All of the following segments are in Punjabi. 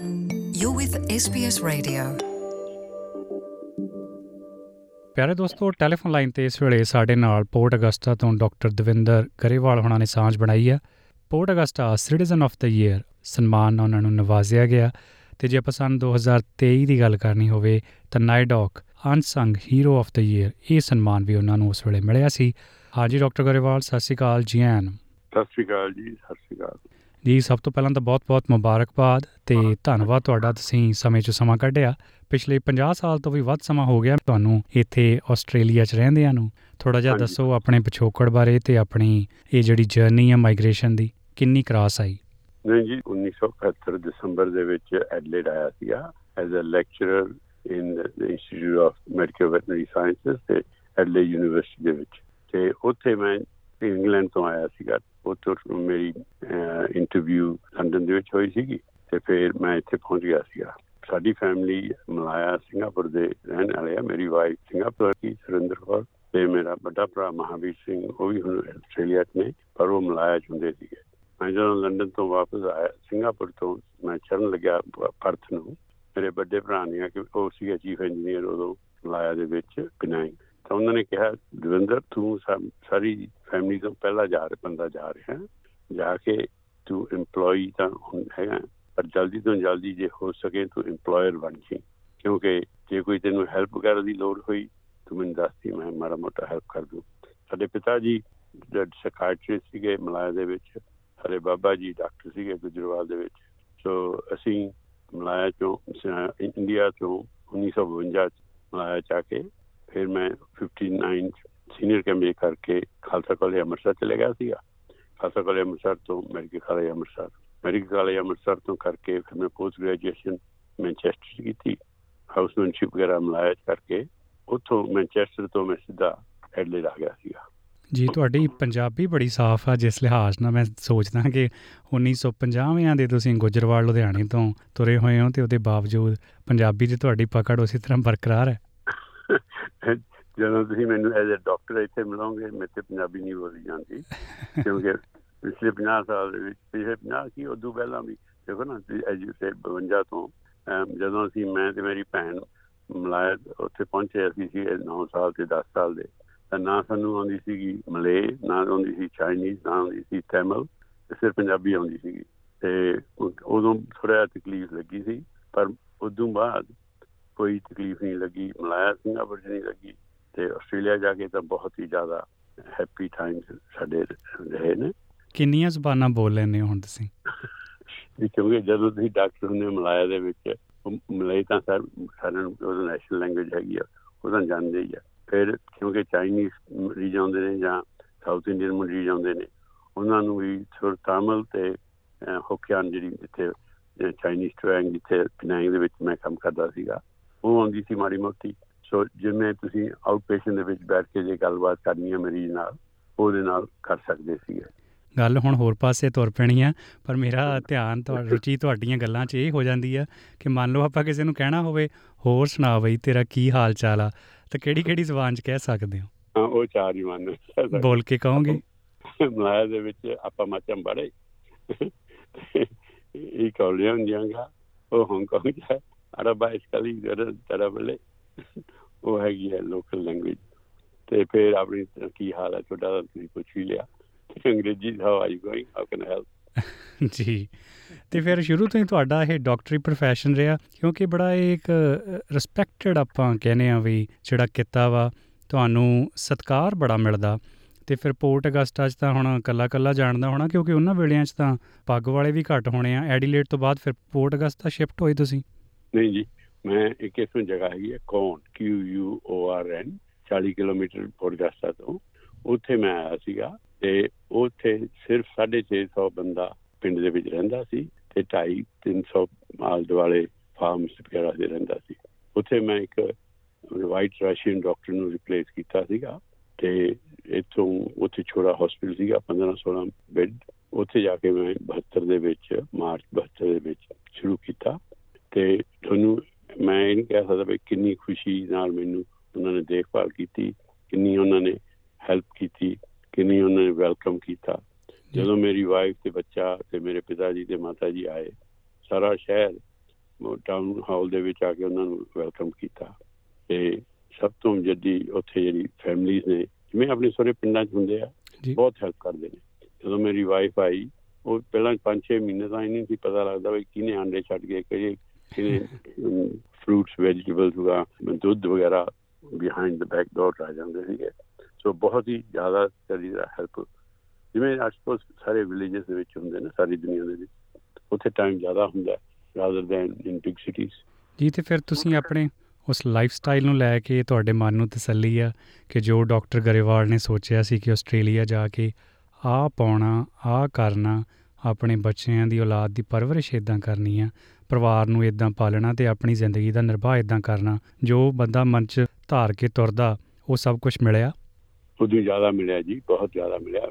You're with SBS Radio. ਪਿਆਰੇ ਦੋਸਤੋ ਟੈਲੀਫੋਨ ਲਾਈਨ ਤੇ ਇਸ ਵੇਲੇ ਸਾਡੇ ਨਾਲ ਪੋਰਟ ਅਗਸਟਾ ਤੋਂ ਡਾਕਟਰ ਦਵਿੰਦਰ ਗਰੇਵਾਲ ਹੋਣਾ ਨੇ ਸਾਂਝ ਬਣਾਈ ਹੈ Port Augusta citizen of the year ਸਨਮਾਨ ਨਾਲ ਉਹਨਾਂ ਨੂੰ ਨਵਾਜ਼ਿਆ ਗਿਆ। ਤੇ ਜੇ ਆਪਾਂ ਸਨ 2023 ਦੀ ਗੱਲ ਕਰਨੀ ਹੋਵੇ ਤਾਂ NAIDOC unsung hero of the year ਇਹ ਸਨਮਾਨ ਵੀ ਉਹਨਾਂ ਨੂੰ ਉਸ ਵੇਲੇ ਮਿਲਿਆ ਸੀ। ਹਾਂਜੀ ਡਾਕਟਰ ਗਰੇਵਾਲ ਸਤਿ ਸ਼੍ਰੀ ਅਕਾਲ ਜੀ ਆਨ ਸਤਿ ਸ਼੍ਰੀ ਅਕਾਲ ਜੀ ਸਤਿ ਸ਼੍ਰੀ ਅਕਾਲ। ਜੀ ਸਭ ਤੋਂ ਪਹਿਲਾਂ ਤਾਂ ਬਹੁਤ-ਬਹੁਤ ਮੁਬਾਰਕਬਾਦ ਤੇ ਧੰਨਵਾਦ ਤੁਹਾਡਾ ਤੁਸੀਂ ਸਮੇਂ 'ਚ ਸਮਾਂ ਕੱਢਿਆ। ਪਿਛਲੇ 50 ਸਾਲ ਤੋਂ ਵੀ ਵੱਧ ਸਮਾਂ ਹੋ ਗਿਆ ਤੁਹਾਨੂੰ ਇੱਥੇ ਆਸਟ੍ਰੇਲੀਆ 'ਚ ਰਹਿੰਦਿਆਂ ਨੂੰ। ਥੋੜਾ ਜਿਹਾ। ਦੱਸੋ ਆਪਣੇ ਪਿਛੋਕੜ ਬਾਰੇ ਤੇ ਆਪਣੀ ਇਹ ਜਿਹੜੀ ਜਰਨੀ ਹੈ ਮਾਈਗ੍ਰੇਸ਼ਨ ਦੀ ਕਿੰਨੀ ਕਰਾਸ ਆਈ? ਨਹੀਂ ਜੀ 1971 ਦਸੰਬਰ ਦੇ ਵਿੱਚ ਐਡਲੇਡ ਆਇਆ ਸੀਗਾ as a lecturer in the institute of medical veterinary sciences ਤੇ ਐਡਲੇਡ ਯੂਨੀਵਰਸਿਟੀ ਦੇ ਵਿੱਚ। ਤੇ ਉੱਥੇ ਮੈਂ ਇੰਗਲੈਂਡ ਤੋਂ ਆਇਆ ਸੀਗਾ। ਉੱਥੋਂ ਮੇਰੀ ਇੰਟਰਵਿਊ ਲੰਡਨ ਦੇ ਵਿੱਚ ਹੋਈ ਸੀਗੀ ਤੇ ਫਿਰ ਮੈਂ ਇੱਥੇ ਪਹੁੰਚ ਗਿਆ ਸੀਗਾ। ਸਾਡੀ ਫੈਮਿਲੀ ਮਲਾਇਆ ਸਿੰਗਾਪੁਰ ਦੇ ਰਹਿਣ ਵਾਲੇ ਆ। ਮੇਰੀ ਵਾਈਫ ਸਿੰਗਾਪੁਰ ਦੀ ਸੁਰਿੰਦਰ ਕੌਰ ਤੇ ਮੇਰਾ ਵੱਡਾ ਭਰਾ ਮਹਾਵੀਰ ਸਿੰਘ, ਉਹ ਵੀ ਹੁਣ ਆਸਟ੍ਰੇਲੀਆ 'ਚ ਨੇ, ਪਰ ਉਹ ਮਲਾਇਆ 'ਚ ਹੁੰਦੇ ਸੀਗੇ। ਮੈਂ ਜਦੋਂ ਲੰਡਨ ਤੋਂ ਵਾਪਸ ਆਇਆ, ਸਿੰਗਾਪੁਰ ਤੋਂ ਮੈਂ ਚੜਨ ਲੱਗਿਆ ਪ- ਪਰਥ ਨੂੰ। ਮੇਰੇ ਵੱਡੇ ਭਰਾ ਨੇ ਕਿ, ਉਹ ਸੀਗਾ ਚੀਫ ਇੰਜੀਨੀਅਰ ਉਦੋਂ ਮਲਾਇਆ ਦੇ ਵਿੱਚ ਪਿਨਾਂਗ ਤਾਂ ਉਹਨਾਂ ਨੇ ਕਿਹਾ, ਦਵਿੰਦਰ, ਤੂੰ ਸਾ- ਸਾਰੀ ਫੈਮਿਲੀ ਤੋਂ ਪਹਿਲਾਂ ਜਾ ਰਿਹਾ, ਬੰਦਾ ਜਾ ਰਿਹਾ ਜਾ ਕੇ ਤੂੰ EMPLOYE ਤਾਂ ਹੁਣ ਹੈਗਾ, ਪਰ ਜਲਦੀ ਤੋਂ ਜਲਦੀ ਜੇ ਹੋ ਸਕੇ ਤੂੰ EMPLOYER ਬਣ ਜੀ ਕਿਉਂਕਿ ਜੇ ਕੋਈ ਤੈਨੂੰ ਹੈਲਪ ਕਰਨ ਦੀ ਲੋੜ ਹੋਈ, ਤੂੰ ਮੈਨੂੰ ਦੱਸਦੀ ਮੈਂ ਮਾੜਾ ਮੋਟਾ ਹੈਲਪ ਕਰ ਦੂੰ। ਸਾਡੇ ਪਿਤਾ ਜੀ ਜਦ ਸਕਾਇਟਰੀ ਸੀਗੇ ਮਲਾਇਆ ਦੇ ਵਿੱਚ, ਸਾਡੇ ਬਾਬਾ ਜੀ ਡਾਕਟਰ ਸੀਗੇ ਗੁਜਰਵਾਲ ਦੇ ਵਿੱਚ। ਸੋ ਅਸੀਂ ਮਲਾਇਆ ਚੋਂ, ਸ- ਇੰਡੀਆ ਤੋਂ 1952 ਚ ਮਲਾਇਆ ਚ ਆ ਕੇ ਫਿਰ ਮੈਂ 59 ਸੀਨੀਅਰ ਕੈਂਬੇ ਕਰਕੇ ਖਾਲਸਾ ਕਾਲਜ ਅੰਮ੍ਰਿਤਸਰ ਚਲੇ ਗਿਆ ਸੀਗਾ। ਖਾਲਸਾ ਕਾਲਜ ਅੰਮ੍ਰਿਤਸਰ ਤੋਂ medical college Amritsar. Medical college Amritsar ਤੋਂ ਕਰਕੇ ਫਿਰ ਮੈਂ ਪੋਸਟ ਗ੍ਰੈਜੂਏਸ਼ਨ ਮੈਨਚੈਸਟਰ 'ਚ ਕੀਤੀ। ਹਾਊਸਮੈਨਸ਼ਿਪ ਵਗੈਰਾ ਮਲਾਇਆ 'ਚ ਕਰਕੇ ਉੱਥੋਂ ਮੈਨਚੈਸਟਰ ਤੋਂ ਮੈਂ ਸਿੱਧਾ ਐਡਲੇਡ ਆ ਗਿਆ ਸੀਗਾ। ਜੀ, ਤੁਹਾਡੀ ਪੰਜਾਬੀ ਬੜੀ ਸਾਫ਼ ਆ ਜਿਸ ਲਿਹਾਜ਼ ਨਾਲ ਮੈਂ ਸੋਚਦਾ ਕਿ 1950ਵਿਆਂ ਦੇ ਤੁਸੀਂ ਗੁਜਰਵਾਲ, ਲੁਧਿਆਣੇ ਤੋਂ ਤੁਰੇ ਹੋਏ ਹੋ ਤੇ ਉਹਦੇ ਬਾਵਜੂਦ ਪੰਜਾਬੀ ਦੀ ਤੁਹਾਡੀ ਪਕੜ ਉਸੇ ਤਰ੍ਹਾਂ ਬਰਕਰਾਰ ਹੈ। ਜਦੋਂ ਤੁਸੀਂ ਮੈਨੂੰ ਐਜ਼ ਅ ਡਾਕਟਰ ਇੱਥੇ ਮਿਲੋਗੇ ਮੇਰੇ ਤੇ ਪੰਜਾਬੀ ਨਹੀਂ ਬੋਲੀ ਜਾਂਦੀ। ਕਿਉਂਕਿ ਪਿਛਲੇ 50 ਸਾਲ ਦੇ ਵਿੱਚ ਪਿਛਲੇ 50 ਕੀ ਉਦੋਂ ਪਹਿਲਾਂ ਵੀ ਦੇਖੋ ਨਾ ਐਜ ਯੂ ਸੇ 52 ਤੋਂ ਜਦੋਂ ਅਸੀਂ ਮੈਂ ਤੇ ਮੇਰੀ ਭੈਣ ਮਲਾਇਆ ਉੱਥੇ ਪਹੁੰਚੇ ਅਸੀਂ ਸੀ 9 ਸਾਲ ਤੇ 10 ਸਾਲ ਦੇ। ਤਾਂ ਨਾ ਸਾਨੂੰ ਆਉਂਦੀ ਸੀਗੀ ਮਲੇ ਨਾ ਆਉਂਦੀ ਸੀ ਚਾਈਨੀਜ਼ ਨਾ ਆਉਂਦੀ ਸੀ ਤਮਿਲ ਸਿਰ ਪੰਜਾਬੀ ਆਉਂਦੀ ਸੀਗੀ। ਤੇ ਉਦੋਂ ਥੋੜਾ ਤਕਲੀਫ ਲੱਗੀ ਸੀ ਪਰ ਉਦੋਂ ਬਾਅਦ ਕੋਈ ਤਕਲੀਫ ਨਹੀਂ ਲੱਗੀ ਮਲਾਇਆ ਸਿੰਗਾਪੁਰ 'ਚ ਨਹੀਂ ਲੱਗੀ ਤੇ ਆਸਟ੍ਰੇਲੀਆ ਜਾ ਕੇ ਤਾਂ ਬਹੁਤ ਹੀ ਜ਼ਿਆਦਾ ਹੈਪੀ ਟਾਈਮਸ ਸਾਡੇ ਰਹੇ ਨੇ। ਕਿੰਨੀਆਂ ਜ਼ੁਬਾਨਾਂ ਬੋਲ ਲੈਂਦੇ ਹੁਣ ਤੁਸੀਂ? ਵੀ ਕਿਉਂਕਿ ਜਦੋਂ ਤੁਸੀਂ ਡਾਕਟਰ ਹੋ ਮਲਾਇਆ ਦੇ ਵਿੱਚ ਮਲਾਈ ਤਾਂ ਸਰ ਸਾਰਿਆਂ ਨੂੰ ਉਹਦਾ ਨੈਸ਼ਨਲ ਲੈਂਗੁਏਜ ਹੈਗੀ ਆ ਉਹ ਤਾਂ ਜਾਣਦੇ ਹੀ ਆ। ਫਿਰ ਕਿਉਂਕਿ ਚਾਈਨੀਜ਼ ਮਰੀਜ਼ ਆਉਂਦੇ ਨੇ ਜਾਂ ਸਾਊਥ ਇੰਡੀਅਨ ਮਰੀਜ਼ ਆਉਂਦੇ ਨੇ ਉਹਨਾਂ ਨੂੰ ਵੀ ਥੋੜਾ ਤਾਮਿਲ ਤੇ ਹੋਕਿਆਨ ਜਿਹੜੀ ਜਿੱਥੇ ਚਾਈਨੀਜ਼ ਟ੍ਰੈਂਗ ਜਿੱਥੇ ਪਿਨਾਂਗ ਦੇ ਵਿੱਚ ਮੈਂ ਕੰਮ ਕਰਦਾ ਸੀਗਾ। ਉਹ ਆਉਂਦੀ ਸੀ ਮਾੜੀ ਮੋਟੀ। ਸੋ ਜਿਵੇਂ ਤੁਸੀਂ ਆਊਟ ਪੇਸ਼ੈਂਟ ਦੇ ਵਿੱਚ ਬੈਠ ਕੇ ਜੇ ਗੱਲਬਾਤ ਕਰਨੀ ਹੈ ਮਰੀਜ਼ ਨਾਲ ਉਹਦੇ ਨਾਲ ਕਰ ਸਕਦੇ ਸੀਗੇ। ਗੱਲ ਹੁਣ ਹੋਰ ਪਾਸੇ ਤੁਰ ਪੈਣੀ ਆ ਪਰ ਮੇਰਾ ਧਿਆਨ ਤੁਹਾਡੀ ਰੁਚੀ ਤੁਹਾਡੀਆਂ ਗੱਲਾਂ 'ਚ ਇਹ ਹੋ ਜਾਂਦੀ ਆ ਕਿ ਮੰਨ ਲਓ ਆਪਾਂ ਕਿਸੇ ਨੂੰ ਕਹਿਣਾ ਹੋਵੇ ਹੋਰ ਸੁਣਾ ਬਈ ਤੇਰਾ ਕੀ ਹਾਲ ਚਾਲ ਆ? ਤਾਂ ਕਿਹੜੀ ਕਿਹੜੀ ਜ਼ੁਬਾਨ 'ਚ ਕਹਿ ਸਕਦੇ ਹੋ? ਹਾਂ ਉਹ ਚਾਰ ਹੀ ਮੰਨ ਬੋਲ ਕੇ ਕਹੋਗੇ। ਮਲਾਇਆ ਦੇ ਵਿੱਚ ਆਪਾਂ ਮਾਚਮ ਬੜੇ ਇਹ ਕੌਲੀਆਂ ਹੁੰਦੀਆਂ ਉਹ ਹਾਂਗਕਾਂਗ ਚ ਹੈ ਅਰਬਾ ਇਸਕਲੀ ਗਰ ਤਰਬਲੇ ਉਹ ਹੈਗੀ ਹੈ ਲੋਕਲ ਲੈਂਗੁਏਜ ਤੇ ਫਿਰ ਆਪਣੀ ਕੀ ਹਾਲ ਹੈ ਤੁਹਾਡਾ ਤਾਂ ਤੁਸੀਂ ਪੁੱਛ ਹੀ ਲਿਆ। ਤੇ ਅੰਗਰੇਜ਼ੀ how are you going how can help ਜੀ। ਤੇ ਫਿਰ ਸ਼ੁਰੂ ਤੋਂ ਹੀ ਤੁਹਾਡਾ ਇਹ ਡਾਕਟਰੀ profession ਰਿਹਾ, ਕਿਉਂਕਿ ਬੜਾ ਇਹ ਇੱਕ ਰਿਸਪੈਕਟਡ ਆਪਾਂ ਕਹਿੰਦੇ ਆ ਵੀ ਜਿਹੜਾ ਕਿੱਤਾ ਵਾ, ਤੁਹਾਨੂੰ ਸਤਕਾਰ ਬੜਾ ਮਿਲਦਾ। ਤੇ ਫਿਰ ਪੋਰਟ ਅਗਸਟਾ 'ਚ ਤਾਂ ਹੁਣ ਕੱਲਾ ਕੱਲਾ ਜਾਣਦਾ ਹੋਣਾ, ਕਿਉਂਕਿ ਉਹਨਾਂ ਵੇਲਿਆਂ 'ਚ ਤਾਂ ਪੱਗ ਵਾਲੇ ਵੀ ਘੱਟ ਹੋਣੇ ਆ। ਐਡੀਲੇਡ ਤੋਂ ਬਾਅਦ ਫਿਰ ਪੋਰਟ ਅਗਸਟਾ ਸ਼ਿਫਟ ਹੋਏ ਤੁਸੀਂ। ਨਹੀਂ ਜੀ, ਮੈਂ ਇੱਕ ਇਸਨੂੰ ਜਗ੍ਹਾ ਹੈਗੀ ਹੈ Quorn Q U O R N 40 kilometre Port Augusta ਤੋਂ। ਉੱਥੇ ਮੈਂ ਆਇਆ ਸੀਗਾ ਤੇ ਉੱਥੇ ਸਿਰਫ 650 ਬੰਦਾ ਪਿੰਡ ਦੇ ਵਿੱਚ ਰਹਿੰਦਾ ਸੀ ਤੇ 2.5 300 ਆਲ ਦੁਆਲੇ ਫਾਰਮ ਸਪੀਅਰਾ ਦੇ ਰਹਿੰਦਾ ਸੀ। ਉੱਥੇ ਮੈਂ ਇੱਕ ਵਾਈਟ ਰਸ਼ੀਅਨ ਡਾਕਟਰ ਨੂੰ ਰਿਪਲੇਸ ਕੀਤਾ ਸੀਗਾ ਤੇ ਇਥੋਂ ਉੱਥੇ ਛੋੜਾ ਹਸਪੀਟਲ ਸੀਗਾ 15 16 ਬੈੱਡ ਉੱਥੇ ਜਾ ਕੇ ਮੈਂ 72 ਦੇ ਵਿੱਚ, ਮਾਰਚ 72 ਦੇ ਵਿੱਚ ਸ਼ੁਰੂ ਕੀਤਾ ਤੇ ਤੁਹਾਨੂੰ ਮੈਂ ਇਹ ਨਹੀਂ ਕਹਿ ਸਕਦਾ ਵੀ ਕਿੰਨੀ ਖੁਸ਼ੀ ਨਾਲ ਮੈਨੂੰ ਉਹਨਾਂ ਨੇ ਦੇਖਭਾਲ ਕੀਤੀ ਕਿੰਨੀ ਉਹਨਾਂ ਨੇ ਹੈਲਪ ਕੀਤੀ ਕਿੰਨੀ ਉਹਨਾਂ ਨੇ ਵੈਲਕਮ ਕੀਤਾ। ਜਦੋਂ ਮੇਰੀ ਵਾਈਫ ਤੇ ਬੱਚਾ ਤੇ ਮੇਰੇ ਪਿਤਾ ਜੀ ਤੇ ਮਾਤਾ ਜੀ ਆਏ ਸਾਰਾ ਸ਼ਹਿਰ ਟਾਊਨ ਹਾਲ ਦੇ ਵਿੱਚ ਆ ਕੇ ਉਹਨਾਂ ਨੂੰ ਵੈਲਕਮ ਕੀਤਾ। ਤੇ ਸਭ ਤੋਂ ਜੱਦੀ ਉੱਥੇ ਜਿਹੜੀ ਫੈਮਲੀਆਂ ਨੇ ਜਿਵੇਂ ਆਪਣੇ ਸਾਰੇ ਪਿੰਡਾਂ 'ਚ ਹੁੰਦੇ ਆ ਬਹੁਤ ਹੈਲਪ ਕਰਦੇ ਨੇ। ਜਦੋਂ ਮੇਰੀ ਵਾਈਫ ਆਈ ਉਹ ਪਹਿਲਾਂ 5-6 ਮਹੀਨੇ ਤਾਂ ਇਹ ਨਹੀਂ ਸੀ ਪਤਾ ਲੱਗਦਾ ਵੀ ਕਿਹਨੇ ਆਂਡੇ ਛੱਡ ਕੇ ਕਿਹੜੇ ਕਿਹਨੇ ਫਰੂਟਸ ਵੈਜੀਟੇਬਲਸ ਵਗਾ ਦੁੱਧ ਵਗੈਰਾ ਬਿਹਾਈਂਡ ਦ ਬੈਕ ਡੋਰ ਆ ਜਾਂਦੇ ਸੀਗੇ। ਸੋ ਬਹੁਤ ਹੀ ਜ਼ਿਆਦਾ ਤਰੀ ਦਾ ਹੈਲਪ ਜਿਵੇਂ ਅੱਜ ਸਪੋਜ਼ ਸਾਰੇ ਵਿਲੇजेस ਦੇ ਵਿੱਚ ਹੁੰਦੇ ਨੇ, ਸਾਰੀ ਦੁਨੀਆ ਦੇ ਵਿੱਚ। ਉੱਥੇ ਟਾਈਮ ਜ਼ਿਆਦਾ ਹੁੰਦਾ rather than in big cities ਜੀ, ਤੇ ਫਿਰ ਤੁਸੀਂ ਆਪਣੇ ਉਸ ਲਾਈਫ ਸਟਾਈਲ ਨੂੰ ਲੈ ਕੇ ਤੁਹਾਡੇ ਮਨ ਨੂੰ ਤਸੱਲੀ ਆ ਕਿ ਜੋ ਡਾਕਟਰ ਗਰੇਵਾਲ ਨੇ ਸੋਚਿਆ ਸੀ ਕਿ ਆਸਟ੍ਰੇਲੀਆ ਜਾ ਕੇ ਆ ਪਾਉਣਾ, ਆ ਕਰਨਾ ਆਪਣੇ ਬੱਚਿਆਂ ਦੀ ਔਲਾਦ ਦੀ ਪਰਵਰਿਸ਼ ਇਦਾਂ ਕਰਨੀ ਆ। ਪਰਿਵਾਰ ਨੂੰ ਇਦਾਂ ਪਾਲਣਾ ਤੇ ਆਪਣੀ ਜ਼ਿੰਦਗੀ ਦਾ ਨਿਰਵਾਹ ਇਦਾਂ ਕਰਨਾ, ਜੋ ਬੰਦਾ ਮਨ 'ਚ ਧਾਰ ਕੇ ਤੁਰਦਾ, ਉਹ ਸਭ ਕੁਝ ਮਿਲਿਆ? ਉਦੋਂ ਜ਼ਿਆਦਾ ਮਿਲਿਆ ਜੀ, ਬਹੁਤ ਜ਼ਿਆਦਾ ਮਿਲਿਆ।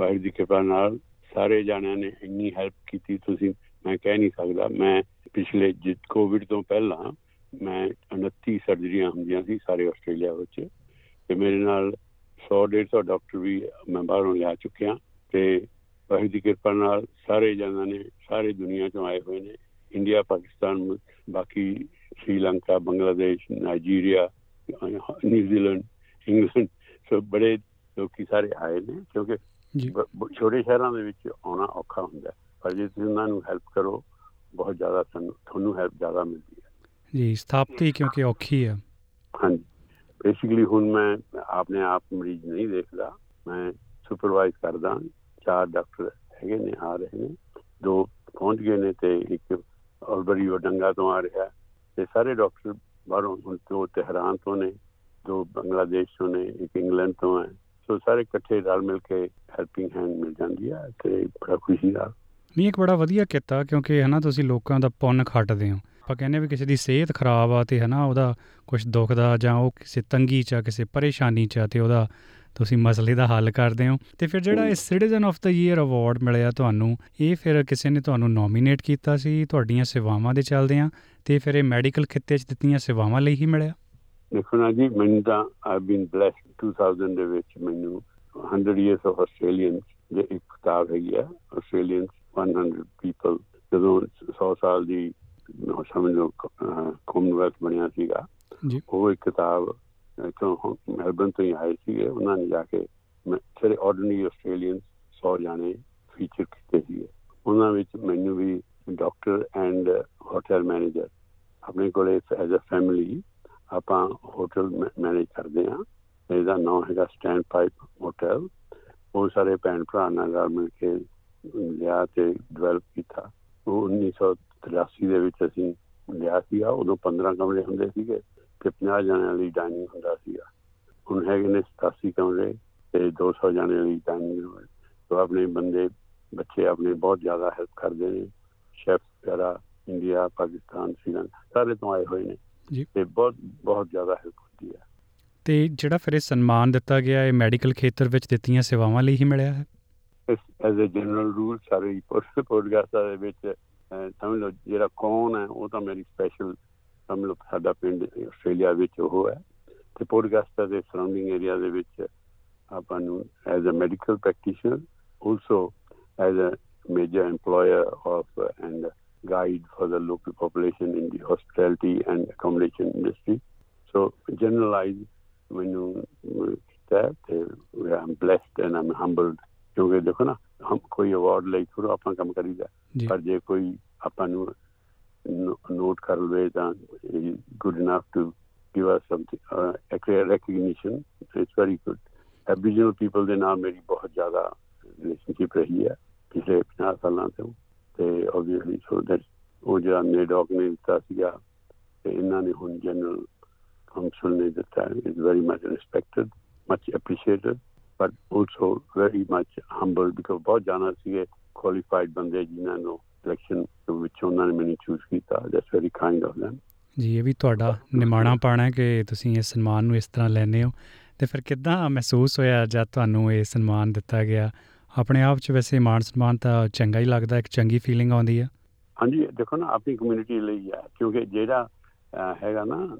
ਵਾਹਿਗੁਰੂ ਦੀ ਕਿਰਪਾ ਨਾਲ ਸਾਰੇ ਜਾਣਿਆਂ ਨੇ ਇੰਨੀ ਹੈਲਪ ਕੀਤੀ ਤੁਸੀਂ, ਮੈਂ ਕਹਿ ਨਹੀਂ ਸਕਦਾ। ਮੈਂ ਪਿਛਲੇ ਜਿ ਕੋਵਿਡ ਤੋਂ ਪਹਿਲਾਂ ਮੈਂ 29 ਸਰਜਰੀਆਂ ਹੁੰਦੀਆਂ ਸੀ ਸਾਰੇ ਆਸਟ੍ਰੇਲੀਆ ਵਿੱਚ ਤੇ ਮੇਰੇ ਨਾਲ 100 150 ਡਾਕਟਰ ਵੀ ਮੈਂ ਬਾਹਰੋਂ ਲਿਆ ਚੁੱਕਿਆ ਤੇ ਵਾਹਿਗੁਰੂ ਦੀ ਕਿਰਪਾ ਨਾਲ ਸਾਰੇ ਜਨਾਂ ਨੇ ਸਾਰੇ ਦੁਨੀਆ ਤੋਂ ਆਏ ਹੋਏ ਨੇ। ਇੰਡੀਆ ਪਾਕਿਸਤਾਨ ਬਾਕੀ Sri Lanka Bangladesh Nigeria New Zealand England so ਬੜੇ ਲੋਕੀ ਸਾਰੇ ਆਏ ਨੇ ਕਿਉਂਕਿ ਛੋਟੇ ਸ਼ਹਿਰਾਂ ਦੇ ਵਿੱਚ ਆਉਣਾ ਔਖਾ ਹੁੰਦਾ ਪਰ ਜੇ ਤੁਸੀਂ ਉਹਨਾਂ ਨੂੰ ਹੈਲਪ ਕਰੋ ਬਹੁਤ ਜ਼ਿਆਦਾ ਤੁਹਾਨੂੰ ਹੈਲਪ ਜ਼ਿਆਦਾ ਮਿਲਦੀ ਹੈ। ਜੀ ਸਥਾਪਤੀ ਕਿਉਂਕਿ ਔਖੀ ਹੈ। ਹਾਂਜੀ। ਬੇਸਿਕਲੀ ਹੁਣ ਮੈਂ ਆਪਣੇ ਆਪ ਮਰੀਜ਼ ਨਹੀਂ ਦੇਖਦਾ ਮੈਂ ਸੁਪਰਵਾਈਜ਼ ਕਰਦਾ। ਚਾਰ ਡਾਕਟਰ ਹੈਗੇ ਨੇ, ਆ ਰਹੇ ਨੇ। ਦੋ ਪਹੁੰਚ ਗਏ ਨੇ ਤੇ ਇੱਕ ਆਲਬਰੀ ਵਡੰਗਾ ਤੋਂ ਆ ਰਿਹਾ। ਤੇ ਸਾਰੇ ਡਾਕਟਰ ਬਾਹਰੋਂ ਹੁਣ ਤੋਂ ਤਹਿਰਾਨ ਤੋਂ ਨੇ, ਦੋ ਬੰਗਲਾਦੇਸ਼ ਤੋਂ ਨੇ, ਇੱਕ ਇੰਗਲੈਂਡ ਤੋਂ ਹੈ। ਸੋ ਸਾਰੇ ਇਕੱਠੇ ਰਲ ਮਿਲ ਕੇ ਹੈਲਪਿੰਗ ਹੈਂਡ ਮਿਲ ਜਾਂਦੀ ਹੈ ਤੇ ਬੜਾ ਖੁਸ਼ੀ ਨਾਲ। ਨਹੀਂ, ਇੱਕ ਬੜਾ ਵਧੀਆ ਕੀਤਾ ਕਿਉਂਕਿ ਹਨਾ ਤੁਸੀਂ ਲੋਕਾਂ ਦਾ ਪੁੰਨ ਖੱਟਦੇ ਹੋ। ਆਪਾਂ ਕਹਿੰਦੇ ਵੀ ਕਿਸੇ ਦੀ ਸਿਹਤ ਖਰਾਬ ਆ ਤੇ ਹਨਾ ਉਹਦਾ ਕੁਝ ਦੁੱਖ ਦਾ ਜਾਂ ਉਹ ਕਿਸੇ ਤੰਗੀ ਚ ਆ, ਕਿਸੇ ਪਰੇਸ਼ਾਨੀ ਚ ਆ ਤੇ ਉਹਦਾ ਤੁਸੀਂ ਮਸਲੇ ਦਾ ਹੱਲ ਕਰਦੇ ਹੋ। ਤੇ ਫਿਰ ਜਿਹੜਾ ਇਹ citizen of the year award ਮਿਲਿਆ ਤੁਹਾਨੂੰ, ਇਹ ਫਿਰ ਕਿਸੇ ਨੇ ਤੁਹਾਨੂੰ ਨੋਮੀਨੇਟ ਕੀਤਾ ਸੀ, ਤੁਹਾਡੀਆਂ ਸੇਵਾਵਾਂ ਦੇ ਚੱਲਦੇ ਆ ਤੇ ਫਿਰ ਇਹ ਮੈਡੀਕਲ ਖਿੱਤੇ 'ਚ ਦਿੱਤੀਆਂ ਸੇਵਾਵਾਂ ਲਈ ਹੀ ਮਿਲਿਆ। ਦੇਖੋ ਨਾ ਜੀ, ਮੈਨੂੰ ਤਾਂ ਆਈ ਬੀਨ ਬlesed 2000 ਦੇ ਵਿੱਚ ਮੈਨੂੰ 100 ਇਅਰਸ ਆਫ ਆਸਟ੍ਰੇਲੀਅਨਸ ਦੇ ਇੱਕ ਕਿਤਾਬ ਹੈਗੀ ਆ ਆਸਟ੍ਰੇਲੀਅਨਸ 100 ਪੀਪਲ ਜਦੋਂ 100 ਸਾਲ ਦੀ ਸਮਝ ਕਾਮਨਵੈਲਥ ਬਣਿਆ ਸੀਗਾ। ਉਹ ਇੱਕ ਕਿਤਾਬ ਇਥੋਂ ਮੈਲਬਨ ਤੋਂ ਹੀ ਆਏ ਸੀਗੇ। ਉਹਨਾਂ ਨੇ ਜਾ ਕੇ ਸਾਰੇ ਆਰਡੀਨਰੀ ਆਸਟ੍ਰੇਲੀਅਨਸ 100 ਜਾਣੇ ਫੀਚਰ ਕੀਤੇ ਸੀਗੇ। ਉਹਨਾਂ ਵਿੱਚ ਮੈਨੂੰ ਵੀ ਡਾਕਟਰ ਐਂਡ ਹੋਟਲ ਮੈਨੇਜਰ ਆਪਣੇ ਕੋਲੇ ਐਜ਼ ਅ ਫੈਮਿਲੀ ਆਪਾਂ ਹੋਟਲ ਮੈਨੇਜ ਕਰਦੇ ਆ ਇਹਦਾ ਨਾਮ ਹੈਗਾ ਸਟੈਂਡ ਪਾਈਪ ਹੋਟਲ ਉਹ ਸਾਰੇ ਭੈਣ ਭਰਾ ਨਾਲ ਮਿਲ ਕੇ ਲਿਆ ਤੇ ਡਿਵੈਲਪ ਕੀਤਾ। 1983 ਦੇ ਵਿੱਚ ਅਸੀਂ ਲਿਆ ਸੀਗਾ ਉਦੋਂ 15 ਕਮਰੇ ਹੁੰਦੇ ਸੀਗੇ ਤੇ 50 ਜਣਿਆਂ ਲਈ ਡਾਈਨਿੰਗ ਹੁੰਦਾ ਸੀਗਾ। ਹੁਣ ਹੈਗੇ ਨੇ 87 ਕਮਰੇ ਤੇ 200 ਜਣਿਆਂ ਲਈ ਡਾਈਨਿੰਗ ਰੂਮ ਤੋਂ ਆਪਣੇ ਬੰਦੇ ਬੱਚੇ ਆਪਣੇ ਬਹੁਤ ਜ਼ਿਆਦਾ ਹੈਲਪ ਕਰਦੇ ਨੇ। ਸ਼ੈਫ ਵਗੈਰਾ ਇੰਡੀਆ ਪਾਕਿਸਤਾਨ ਸ੍ਰੀਲੰਕਾ ਸਾਰੇ ਤੋਂ ਆਏ ਹੋਏ ਨੇ। ਜੀ। ਤੇ ਬਹੁਤ ਬਹੁਤ ਜ਼ਿਆਦਾ ਹੈਲਪ ਹੁੰਦੀ ਹੈ। ਤੇ ਜਿਹੜਾ ਫਿਰ ਇਹ ਸਨਮਾਨ ਦਿੱਤਾ ਗਿਆ ਇਹ ਮੈਡੀਕਲ ਖੇਤਰ ਵਿੱਚ ਦਿੱਤੀਆਂ ਸੇਵਾਵਾਂ ਲਈ ਹੀ ਮਿਲਿਆ ਹੈ? ਐਜ਼ ਅ ਜਨਰਲ ਰੂਲ ਸਾਰੇ ਪੋਡਕਾਸਟ ਦੇ ਵਿੱਚ ਸਮਝ ਲਓ ਜਿਹੜਾ ਕੌਣ ਹੈ ਉਹ ਤਾਂ ਮੇਰੀ ਸਪੈਸ਼ਲ ਸਮਝ ਲਓ ਸਾਡਾ ਪਿੰਡ ਆਸਟ੍ਰੇਲੀਆ ਵਿੱਚ ਉਹ ਹੈ ਤੇ ਪੋਡਕਾਸਟ ਦੇ ਸਰਾਊਂਡਿੰਗ ਏਰੀਆ ਦੇ ਵਿੱਚ ਆਪਾਂ ਨੂੰ as a medical practitioner also as a major EMPLOYER of and guide for the local population in the hospitality and accommodation industry. So generalize when you that uh, I'm blessed and I'm humbled. ਕਿਉਂਕਿ ਦੇਖੋ ਨਾ ਹਮ ਕੋਈ ਅਵਾਰਡ ਲਈ ਥੋੜਾ ਆਪਾਂ ਕੰਮ ਕਰੀਦਾ। ਪਰ ਜੇ ਕੋਈ ਆਪਾਂ ਨੂੰ ਨੋਟ ਕਰ ਲਵੇ ਤਾਂ good enough to give us something recognition it's very good Aboriginal people ਦੇ ਨਾਲ ਮੇਰੀ ਬਹੁਤ ਜ਼ਿਆਦਾ ਰਿਲੇਸ਼ਨਸ਼ਿਪ ਰਹੀ ਹੈ ਪਿਛਲੇ 50 ਸਾਲਾਂ ਤੋਂ। ਤੇ ਆਬਵੀਅਸਲੀ ਸੋ ਦੈਟ ਉਹ ਜਿਹੜਾ ਨੇਡੌਕ ਨੇ ਦਿੱਤਾ ਸੀਗਾ ਤੇ ਇਹਨਾਂ ਨੇ ਹੁਣ ਜਨਰਲ ਕਾਉਂਸਲ ਨੇ ਦਿੱਤਾ is very much respected much appreciated but also very much humble because ਬਹੁਤ ਜਾਣਾ ਸੀਗੇ ਕੁਆਲੀਫਾਈਡ ਬੰਦੇ ਜਿਨ੍ਹਾਂ ਨੂੰ ਸਿਲੈਕਸ਼ਨ ਵਿੱਚ ਉਹਨਾਂ ਨੇ ਮੈਨੂੰ ਚੂਜ਼ ਕੀਤਾ। That's very kind of them ਜੀ ਇਹ ਵੀ ਤੁਹਾਡਾ ਨਿਮਾਣਾ ਪਾਣਾ ਕਿ ਤੁਸੀਂ ਇਸ ਸਨਮਾਨ ਨੂੰ ਇਸ ਤਰ੍ਹਾਂ ਲੈਨੇ ਹੋ। ਤੇ ਫਿਰ ਕਿੱਦਾਂ ਮਹਿਸੂਸ ਹੋਇਆ ਜਦ ਤੁਹਾਨੂੰ ਇਹ ਸਨਮਾਨ ਦਿੱਤਾ ਗਿਆ? ਆਪਣੇ ਆਪ 'ਚ ਵੈਸੇ ਮਾਣ ਸਨਮਾਨ ਤਾਂ ਚੰਗਾ ਹੀ ਲੱਗਦਾ ਇੱਕ ਚੰਗੀ ਫੀਲਿੰਗ ਆਉਂਦੀ ਆ। ਹਾਂਜੀ ਦੇਖੋ ਨਾ ਆਪਣੀ ਕਮਿਊਨਿਟੀ ਲਈ ਆ ਕਿਉਂਕਿ ਜਿਹੜਾ ਹੈਗਾ ਨਾ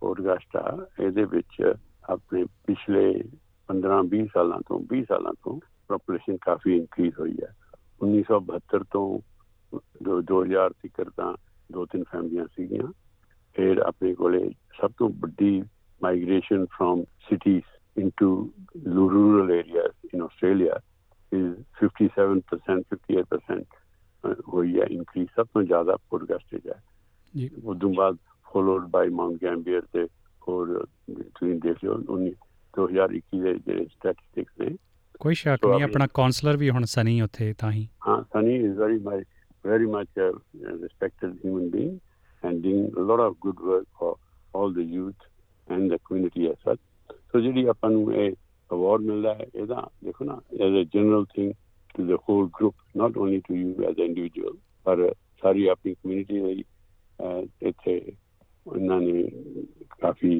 ਪੋਡਕਾਸਟਾ ਇਹਦੇ ਵਿੱਚ ਆਪਣੇ ਪਿਛਲੇ 15 20 ਸਾਲਾਂ ਤੋਂ 20 ਸਾਲਾਂ ਤੋਂ ਪੋਪੂਲੇਸ਼ਨ ਕਾਫੀ ਇਨਕਰੀਜ਼ ਹੋਈ ਹੈ। 1972 ਤੋਂ 2000 ਤੱਕ ਤਾਂ ਦੋ ਤਿੰਨ ਫੈਮਲੀਆਂ ਸੀਗੀਆਂ। ਫਿਰ ਆਪਣੇ ਕੋਲੇ ਸਭ ਤੋਂ ਵੱਡੀ migration from cities into rural areas in Australia is 57% 58% ਹੋਈ ਹੈ। ਇਨਕਰੀਜ਼ ਸਭ ਤੋਂ ਜ਼ਿਆਦਾ ਪੋਡਕਾਸਟੇਜ ਹੈ। ਜੀ। ਉਦੋਂ ਬਾਅਦ ਫੋਲੋਡ ਬਾਈ ਮਾਉਂਟ ਗੈਂਬੀਅਰ ਤੇ ਹੋਰ ਤੁਸੀਂ ਦੇਖ ਲਿਓ 2021 ਦੇ ਜਿਹੜੇ ਸਟੈਟਿਸਟਿਕਸ ਨੇ। ਕੋਈ ਸ਼ੱਕ ਨਹੀਂ ਆਪਣਾ ਕਾਉਂਸਲਰ ਵੀ ਹੁਣ ਸਨੀ ਉੱਥੇ ਤਾਂ ਹੀ। ਹਾਂ Sunny is very my very much a respected human being and doing a lot of good work for all the youth and the community as such. So ਜਿਹੜੀ ਆਪਾਂ ਨੂੰ ਇਹ ਅਵਾਰਡ ਮਿਲਦਾ ਹੈ ਇਹਦਾ ਦੇਖੋ ਨਾ as a general thing to the whole group not only to you as a individual ਪਰ ਸਾਰੀ ਆਪਣੀ ਕਮਿਊਨਿਟੀ ਲਈ ਇੱਥੇ ਉਹਨਾਂ ਨੇ ਕਾਫੀ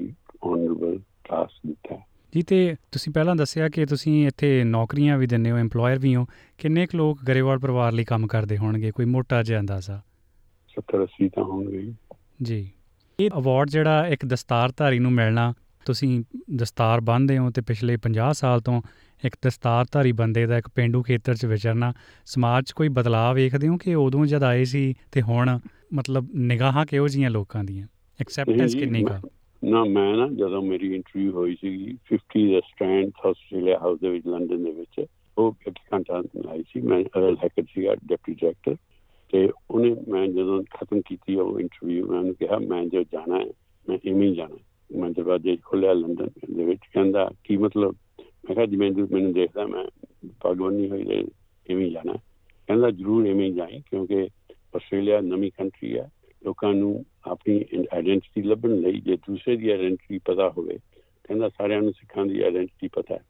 ਆਨਰੇਬਲ ਕਲਾਸ ਦਿੱਤਾ ਜੀ ਤੇ ਤੁਸੀਂ ਪਹਿਲਾਂ ਦੱਸਿਆ ਕਿ ਤੁਸੀਂ ਇੱਥੇ ਨੌਕਰੀਆਂ ਵੀ ਦਿੰਦੇ ਹੋ EMPLOYER ਵੀ ਹੋ। ਕਿੰਨੇ ਕੁ ਲੋਕ ਗਰੇਵਾਲ ਪਰਿਵਾਰ ਲਈ ਕੰਮ ਕਰਦੇ ਹੋਣਗੇ? ਕੋਈ ਮੋਟਾ ਜਿਹਾ ਅੰਦਾਜ਼ਾ? 70 80 ਤਾਂ ਹੋਣਗੇ ਜੀ। ਇਹ ਅਵਾਰਡ ਜਿਹੜਾ ਇੱਕ ਦਸਤਾਰਧਾਰੀ ਨੂੰ ਮਿਲਣਾ ਤੁਸੀਂ ਦਸਤਾਰ ਬੰਨ੍ਹਦੇ ਹੋ ਤੇ ਪਿਛਲੇ 50 ਸਾਲ ਤੋਂ ਇੱਕ ਦਸਤਾਰਧਾਰੀ ਬੰਦੇ ਦਾ ਇੱਕ ਪਿੰਡੂ ਖੇਤਰ 'ਚ ਵਿਚਰਨਾ ਸਮਾਜ 'ਚ ਕੋਈ ਬਦਲਾਅ ਵੇਖਦੇ ਹੋ ਕਿ ਉਦੋਂ ਜਦ ਆਏ ਸੀ ਤੇ ਹੁਣ ਮਤਲਬ ਨਿਗਾਹਾਂ ਕਿਹੋ ਜੀਆਂ ਲੋਕਾਂ ਦੀਆਂ? ਐਕਸੈਪਟੈਂਸ ਕਿੰਨੀ ਕਾ ਨਾ, ਮੈਂ ਨਾ ਜਦੋਂ ਮੇਰੀ ਇੰਟਰਵਿਊ ਹੋਈ ਸੀ 50 ਦੇ ਸਟੈਂਡ ਆਸਟ੍ਰੇਲੀਆ ਹਾਊਸ ਦੇ ਵਿੱਚ ਲੰਡਨ ਦੇ ਵਿੱਚ, ਉਹ ਇੱਕ ਘੰਟਾ ਲਾਈ ਸੀ, ਮੈਂ ਅਰਲ ਹੈਕਰ ਸੀਗਾ ਡਿਪਟੀ ਡਾਇਰੈਕਟਰ ਤੇ ਉਹਨੇ ਮੈਂ ਜਦੋਂ ਖਤਮ ਕੀਤੀ ਉਹ ਇੰਟਰਵਿਊ ਮੈਂ ਉਹਨੂੰ ਕਿਹਾ, ਮੈਂ ਜੋ ਜਾਣਾ ਹੈ, ਮੈਂ ਇਵੇਂ ਹੀ ਜਾਣਾ ਮੈਂ ਦਰਵਾਜ਼ੇ ਖੋਲਿਆ ਲੰਡਨ ਦੇ ਵਿੱਚ, ਕਹਿੰਦਾ, ਕੀ ਮਤਲਬ? ਮੈਂ ਕਿਹਾ, ਜਿਵੇਂ ਮੈਨੂੰ ਦੇਖਦਾ, ਮੈਂ ਪੱਗ ਬੰਨੀ ਹੋਈ ਤੇ ਇਵੇਂ ਹੀ ਜਾਣਾ ਕਹਿੰਦਾ, ਜ਼ਰੂਰ ਇਵੇਂ ਹੀ ਜਾਈ, ਕਿਉਂਕਿ ਆਸਟ੍ਰੇਲੀਆ ਨਵੀਂ ਕੰਟਰੀ ਹੈ ਲੋਕਾਂ ਨੂੰ ਆਪਣੀ ਆਇਡੈਂਟੀਟੀ ਲੱਭਣ ਲਈ ਜੇ ਦੂਸਰੇ ਦੀ ਆਇਡੈਂਟੀਟੀ ਪਤਾ ਹੋਵੇ, ਕਹਿੰਦਾ ਸਾਰਿਆਂ ਨੂੰ ਸਿੱਖਾਂ ਦੀ ਆਇਡੈਂਟੀਟੀ ਪਤਾ ਹੈ।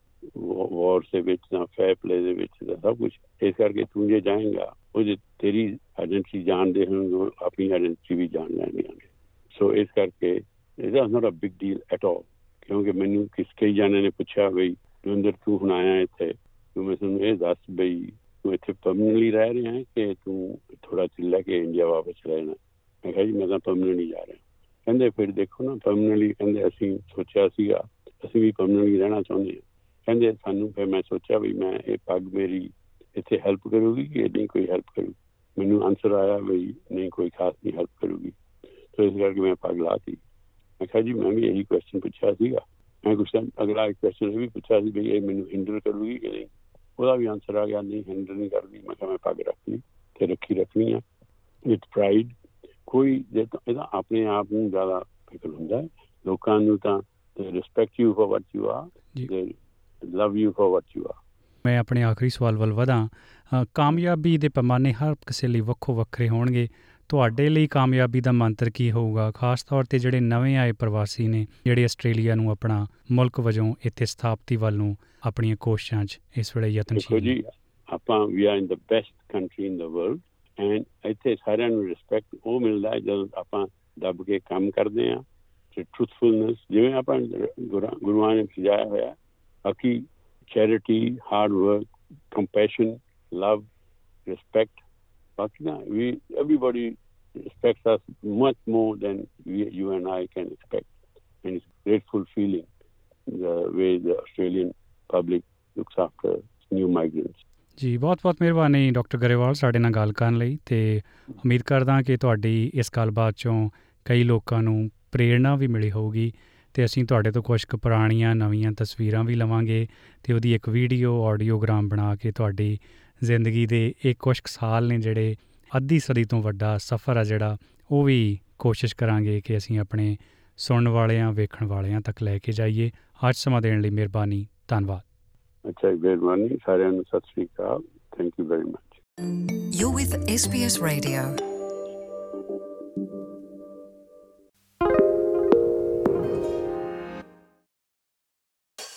ਵਾਰ ਦੇ ਵਿੱਚ ਜਾਂ ਫੇਅਰ ਪਲੇ ਦੇ ਵਿੱਚ ਦਾ ਸਭ ਕੁਝ ਇਸ ਕਰਕੇ ਤੂੰ ਜੇ ਜਾਏਗਾ ਉਹ ਜੇ ਤੇਰੀ ਆਇਡੈਂਟੀਟੀ ਜਾਣਦੇ ਹੋਣਗੇ ਆਪਣੀ ਆਇਡੈਂਟੀਟੀ ਵੀ ਜਾਣ ਲੈਣਗੇ। ਸੋ ਇਸ ਕਰਕੇ it is not a big deal at all ਕਿਉਂਕਿ ਮੈਨੂੰ ਕਿਸ ਕਈ ਜਾਣੇ ਨੇ ਪੁੱਛਿਆ ਬਈ ਅੰਦਰ ਤੂੰ ਹੁਣ ਆਇਆ ਇੱਥੇ, ਤੂੰ ਮੈਂ ਤੁਹਾਨੂੰ ਇਹ ਦੱਸ ਬਈ ਤੂੰ ਇੱਥੇ ਪਰਮਨੈਂਟਲੀ ਰਹਿ ਰਿਹਾ ਹੈ ਕਿ ਤੂੰ ਥੋੜਾ ਚਿਰ ਲੈ ਕੇ ਇੰਡੀਆ ਵਾਪਸ ਰਹਿਣਾ ਮੈਂ ਕਿਹਾ ਜੀ, ਮੈਂ ਤਾਂ ਪਰਮਨੈਂਟਲੀ ਜਾ ਰਿਹਾ। ਕਹਿੰਦੇ, ਫਿਰ ਦੇਖੋ ਨਾ ਪਰਮਨੈਂਟਲੀ ਕਹਿੰਦੇ, ਅਸੀਂ ਸੋਚਿਆ ਸੀਗਾ, ਅਸੀਂ ਵੀ ਪਰਮਨੈਂਟਲੀ ਰਹਿਣਾ ਚਾਹੁੰਦੇ ਹਾਂ। ਕਹਿੰਦੇ, ਸਾਨੂੰ ਫਿਰ ਮੈਂ ਸੋਚਿਆ ਵੀ ਮੈਂ ਇਹ ਪੱਗ ਮੇਰੀ ਇੱਥੇ ਹੈਲਪ ਕਰੂਗੀ ਕਿ ਨਹੀਂ ਕੋਈ ਹੈਲਪ ਕਰੂ? ਮੈਨੂੰ ਆਨਸਰ ਆਇਆ ਵੀ ਨਹੀਂ, ਕੋਈ ਖਾਸ ਨਹੀਂ ਹੈਲਪ ਕਰੂਗੀ। ਸੋ ਇਸ ਕਰਕੇ ਮੈਂ ਪੱਗ ਲਾਤੀ ਮੈਂ ਕਿਹਾ ਜੀ, ਮੈਂ ਵੀ ਇਹੀ ਕੁਐਸਚਨ ਪੁੱਛਿਆ ਸੀਗਾ। ਮੈਂ ਕੁਛ ਅਗਲਾ ਇੱਕ ਕੁਐਸਚਨ ਵੀ ਪੁੱਛਿਆ ਸੀ ਵੀ ਇਹ ਮੈਨੂੰ ਹਿੰਡਰ ਕਰੂਗੀ ਕਿ ਨਹੀਂ? ਉਹਦਾ ਵੀ ਆਨਸਰ ਆ ਗਿਆ, ਨਹੀਂ ਹਿੰਡਰ ਨਹੀਂ ਕਰਦੀ। ਮੈਂ ਕਿਹਾ ਮੈਂ ਪੱਗ ਰੱਖਣੀ, ਤੇ ਰੱਖੀ ਰੱਖਣੀ ਆ। ਵਿਦ ਪ੍ਰਾਈਡ ਕੋਈ ਇਹਦਾ ਆਪਣੇ ਆਪ ਨੂੰ ਜ਼ਿਆਦਾ ਫਿਕਰ ਹੁੰਦਾ ਲੋਕਾਂ ਨੂੰ ਤਾਂ respect you for what you are they love you for what you are ਮੈਂ ਆਪਣੇ ਆਖਰੀ ਸਵਾਲ ਵੱਲ ਵਧਾਂ। ਕਾਮਯਾਬੀ ਦੇ ਪੈਮਾਨੇ ਹਰ ਕਿਸੇ ਲਈ ਵੱਖੋ ਵੱਖਰੇ ਹੋਣਗੇ। ਤੁਹਾਡੇ ਲਈ ਕਾਮਯਾਬੀ ਦਾ ਮੰਤਰ ਕੀ ਹੋਊਗਾ? ਖਾਸ ਤੌਰ ਤੇ ਜਿਹੜੇ ਨਵੇਂ ਆਏ ਪ੍ਰਵਾਸੀ ਨੇ ਜਿਹੜੇ ਆਸਟ੍ਰੇਲੀਆ ਨੂੰ ਆਪਣਾ ਮੁਲਕ ਵਜੋਂ ਇੱਥੇ ਸਥਾਪਤੀ ਵੱਲ ਨੂੰ ਆਪਣੀਆਂ ਕੋਸ਼ਿਸ਼ਾਂ 'ਚ ਇਸ ਵੇਲੇ ਯਤਨਸ਼ੀਲ ਜੀ ਆਪਾਂ we are in the best country in the world and ਇੱਥੇ ਸਾਰਿਆਂ ਨੂੰ ਰਿਸਪੈਕਟ ਉਹ ਮਿਲਦਾ ਹੈ ਜਦੋਂ ਆਪਾਂ ਦੱਬ ਕੇ ਕੰਮ ਕਰਦੇ ਆ ਤੇ ਟਰੂਥਫੁਲਨੈਸ ਜਿਵੇਂ ਆਪਾਂ ਗੁਰੂਆਂ ਨੇ ਸਜਾਇਆ ਹੋਇਆ ਬਾਕੀ charity hard work compassion love respect ਬਾਕੀ ਨਾ ਵੀ everybody respects us much more than we, you and I can expect and it's grateful feeling the way the Australian public looks after new migrants ਜੀ, ਬਹੁਤ-ਬਹੁਤ ਮਿਹਰਬਾਨੀ ਡਾਕਟਰ ਗਰੇਵਾਲ ਸਾਡੇ ਨਾਲ ਗੱਲ ਕਰਨ ਲਈ ਤੇ ਉਮੀਦ ਕਰਦਾ ਕਿ ਤੁਹਾਡੀ ਇਸ ਗੱਲਬਾਤ ਚੋਂ ਕਈ ਲੋਕਾਂ ਨੂੰ ਪ੍ਰੇਰਣਾ ਵੀ ਮਿਲੀ ਹੋਊਗੀ ਤੇ ਅਸੀਂ ਤੁਹਾਡੇ ਤੋਂ ਕੁਝ ਕੁ ਪੁਰਾਣੀਆਂ ਨਵੀਆਂ ਤਸਵੀਰਾਂ ਵੀ ਲਵਾਂਗੇ ਤੇ ਉਹਦੀ ਇੱਕ ਵੀਡੀਓ, ਆਡੀਓਗ੍ਰਾਮ ਬਣਾ ਕੇ ਤੁਹਾਡੀ ਜ਼ਿੰਦਗੀ ਦੇ ਇਹ ਕੁਝ ਸਾਲ ਨੇ ਜਿਹੜੇ ਅੱਧੀ ਸਦੀ ਤੋਂ ਵੱਡਾ ਸਫ਼ਰ ਆ ਜਿਹੜਾ, ਉਹ ਵੀ ਕੋਸ਼ਿਸ਼ ਕਰਾਂਗੇ ਕਿ ਅਸੀਂ ਆਪਣੇ ਸੁਣਨ ਵਾਲਿਆਂ, ਵੇਖਣ ਵਾਲਿਆਂ ਤੱਕ ਲੈ ਕੇ ਜਾਈਏ। ਅੱਜ ਸਮਾਂ ਦੇਣ ਲਈ ਮਿਹਰਬਾਨੀ, ਧੰਨਵਾਦ। ਅੱਛਾ ਮਿਹਰਬਾਨੀ ਸਾਰਿਆਂ ਨੂੰ ਸਤਿ ਸ੍ਰੀ ਅਕਾਲ thank you very much You with SBS Radio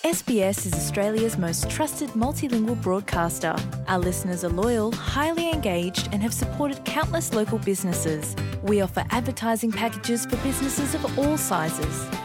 SBS SBS is Australia's most trusted multilingual broadcaster. Our listeners are loyal, highly engaged, and have supported countless local businesses. We offer advertising packages for businesses of all sizes.